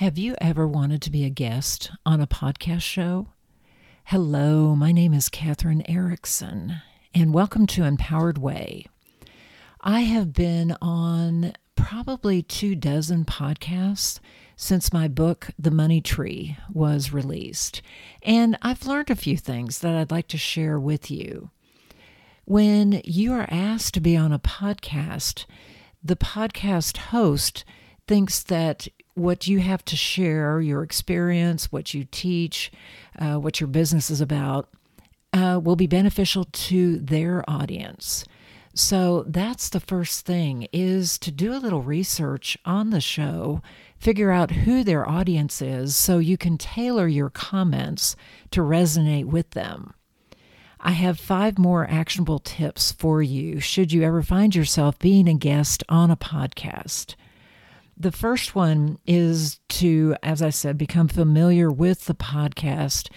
Have you ever wanted to be a guest on a podcast show? Hello, my name is Katherine Erickson, and welcome to Empowered Way. I have been on probably two dozen podcasts since my book, The Money Tree, was released, and I've learned a few things that I'd like to share with you. When you are asked to be on a podcast, the podcast host thinks that what you have to share, your experience, what you teach, uh, what your business is about, uh, will be beneficial to their audience. So that's the first thing is to do a little research on the show, figure out who their audience is so you can tailor your comments to resonate with them. I have five more actionable tips for you should you ever find yourself being a guest on a podcast. The first one is to, as I said, become familiar with the podcast.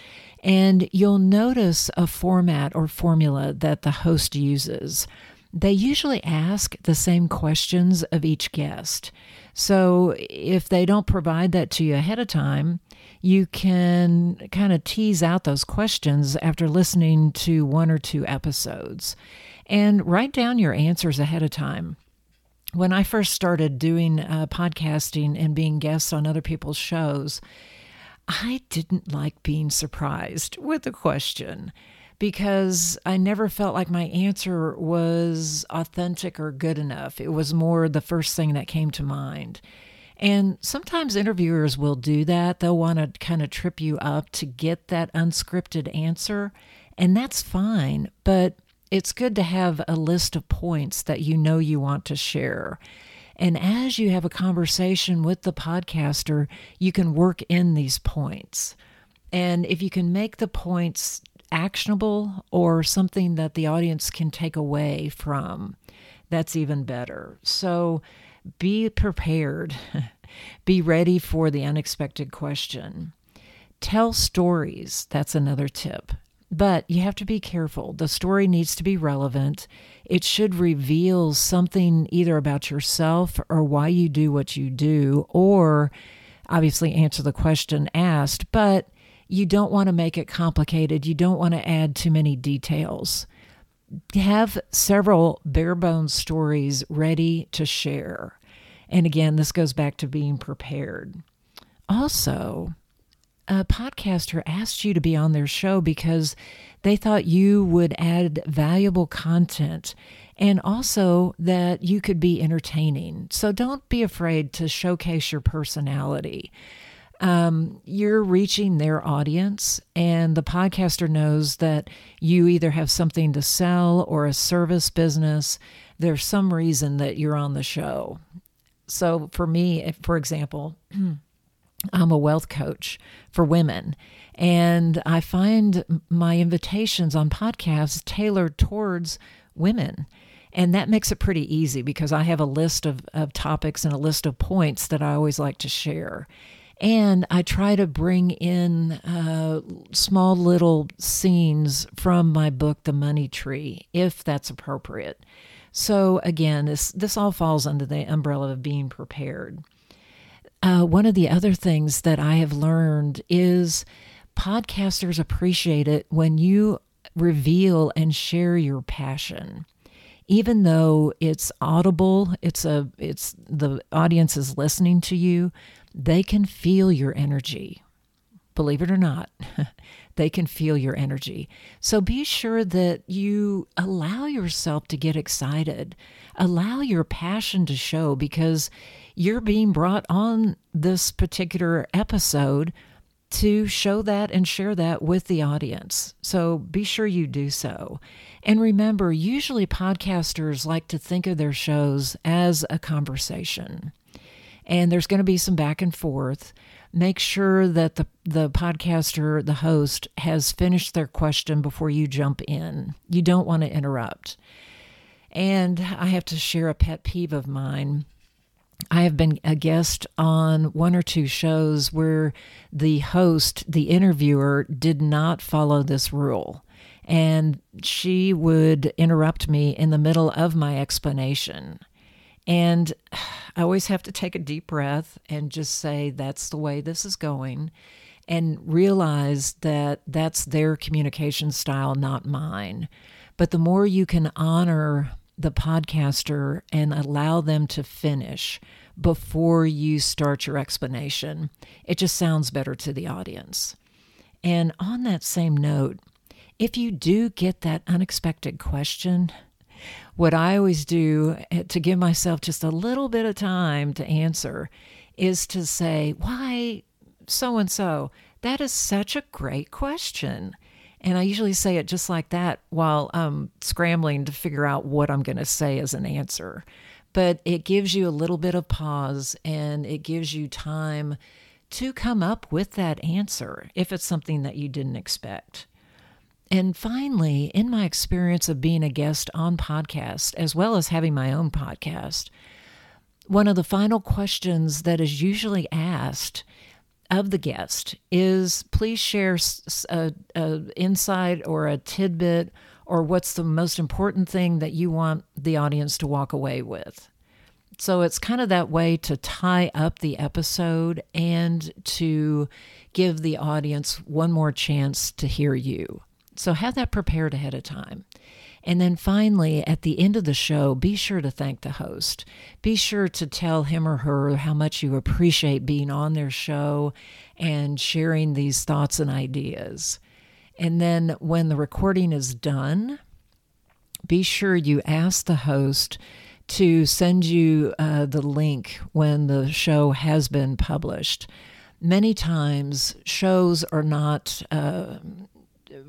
And you'll notice a format or formula that the host uses. They usually ask the same questions of each guest. So if they don't provide that to you ahead of time, you can kind of tease out those questions after listening to one or two episodes and write down your answers ahead of time when I first started doing uh, podcasting and being guests on other people's shows, I didn't like being surprised with a question because I never felt like my answer was authentic or good enough. It was more the first thing that came to mind. And sometimes interviewers will do that. They'll want to kind of trip you up to get that unscripted answer, and that's fine. But it's good to have a list of points that you know you want to share. And as you have a conversation with the podcaster, you can work in these points. And if you can make the points actionable or something that the audience can take away from, that's even better. So be prepared, be ready for the unexpected question. Tell stories, that's another tip. But you have to be careful. The story needs to be relevant. It should reveal something either about yourself or why you do what you do, or obviously answer the question asked, but you don't want to make it complicated. You don't want to add too many details. Have several bare bones stories ready to share. And again, this goes back to being prepared. Also, a podcaster asked you to be on their show because they thought you would add valuable content and also that you could be entertaining. So don't be afraid to showcase your personality. Um, you're reaching their audience, and the podcaster knows that you either have something to sell or a service business. There's some reason that you're on the show. So, for me, for example, I'm a wealth coach for women. And I find my invitations on podcasts tailored towards women. And that makes it pretty easy because I have a list of, of topics and a list of points that I always like to share. And I try to bring in uh, small little scenes from my book, The Money Tree, if that's appropriate. So again, this this all falls under the umbrella of being prepared. Uh, one of the other things that I have learned is podcasters appreciate it when you reveal and share your passion. Even though it's audible it's a it's the audience is listening to you they can feel your energy believe it or not they can feel your energy so be sure that you allow yourself to get excited allow your passion to show because you're being brought on this particular episode to show that and share that with the audience. So be sure you do so. And remember, usually podcasters like to think of their shows as a conversation. And there's going to be some back and forth. Make sure that the, the podcaster, the host, has finished their question before you jump in. You don't want to interrupt. And I have to share a pet peeve of mine. I have been a guest on one or two shows where the host, the interviewer, did not follow this rule. And she would interrupt me in the middle of my explanation. And I always have to take a deep breath and just say, that's the way this is going. And realize that that's their communication style, not mine. But the more you can honor the podcaster and allow them to finish before you start your explanation, it just sounds better to the audience. And on that same note, if you do get that unexpected question, what I always do eh, to give myself just a little bit of time to answer is to say, Why so and so? That is such a great question. And I usually say it just like that while I'm scrambling to figure out what I'm going to say as an answer. But it gives you a little bit of pause and it gives you time to come up with that answer if it's something that you didn't expect. And finally, in my experience of being a guest on podcast, as well as having my own podcast, one of the final questions that is usually asked of the guest is please share a insight or a tidbit or what's the most important thing that you want the audience to walk away with. So it's kind of that way to tie up the episode and to give the audience one more chance to hear you. So have that prepared ahead of time. And then finally, at the end of the show, be sure to thank the host. Be sure to tell him or her how much you appreciate being on their show and sharing these thoughts and ideas. And then when the recording is done, be sure you ask the host to send you uh, the link when the show has been published. Many times, shows are not uh,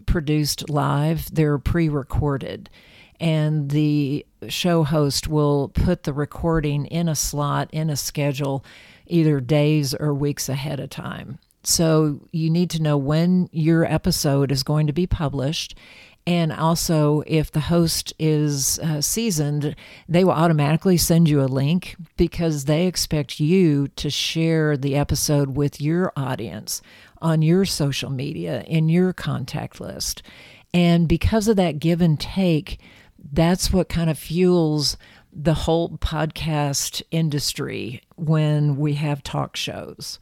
produced live, they're pre recorded. And the show host will put the recording in a slot, in a schedule, either days or weeks ahead of time. So you need to know when your episode is going to be published. And also, if the host is uh, seasoned, they will automatically send you a link because they expect you to share the episode with your audience on your social media, in your contact list. And because of that give and take, that's what kind of fuels the whole podcast industry when we have talk shows.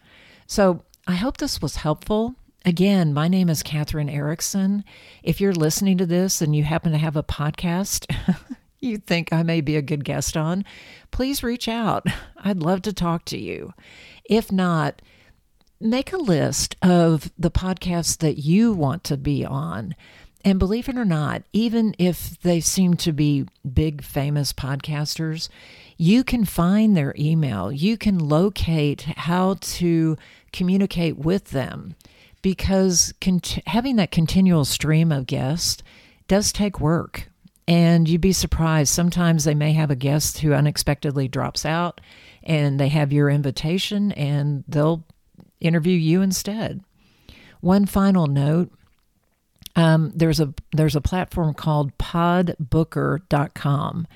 So I hope this was helpful. Again, my name is Katherine Erickson. If you're listening to this and you happen to have a podcast you think I may be a good guest on, please reach out. I'd love to talk to you. If not, make a list of the podcasts that you want to be on. And believe it or not, even if they seem to be big, famous podcasters, you can find their email. You can locate how to communicate with them because cont- having that continual stream of guests does take work. And you'd be surprised. Sometimes they may have a guest who unexpectedly drops out and they have your invitation and they'll interview you instead. One final note um, there's a there's a platform called podbooker.com,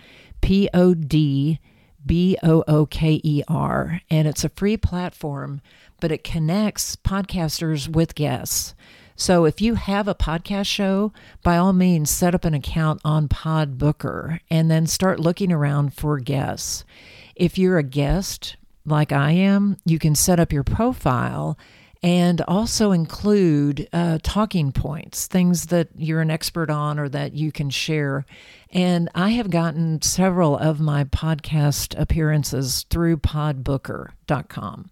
P O D B O O K E R, and it's a free platform, but it connects podcasters with guests. So if you have a podcast show, by all means set up an account on Podbooker and then start looking around for guests. If you're a guest like I am, you can set up your profile and also include uh, talking points, things that you're an expert on or that you can share. And I have gotten several of my podcast appearances through podbooker.com.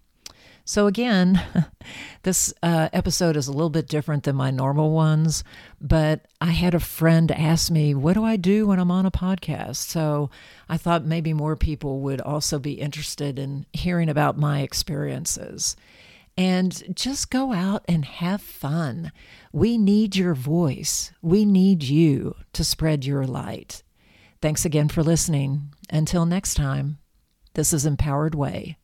So, again, this uh, episode is a little bit different than my normal ones, but I had a friend ask me, What do I do when I'm on a podcast? So, I thought maybe more people would also be interested in hearing about my experiences. And just go out and have fun. We need your voice. We need you to spread your light. Thanks again for listening. Until next time, this is Empowered Way.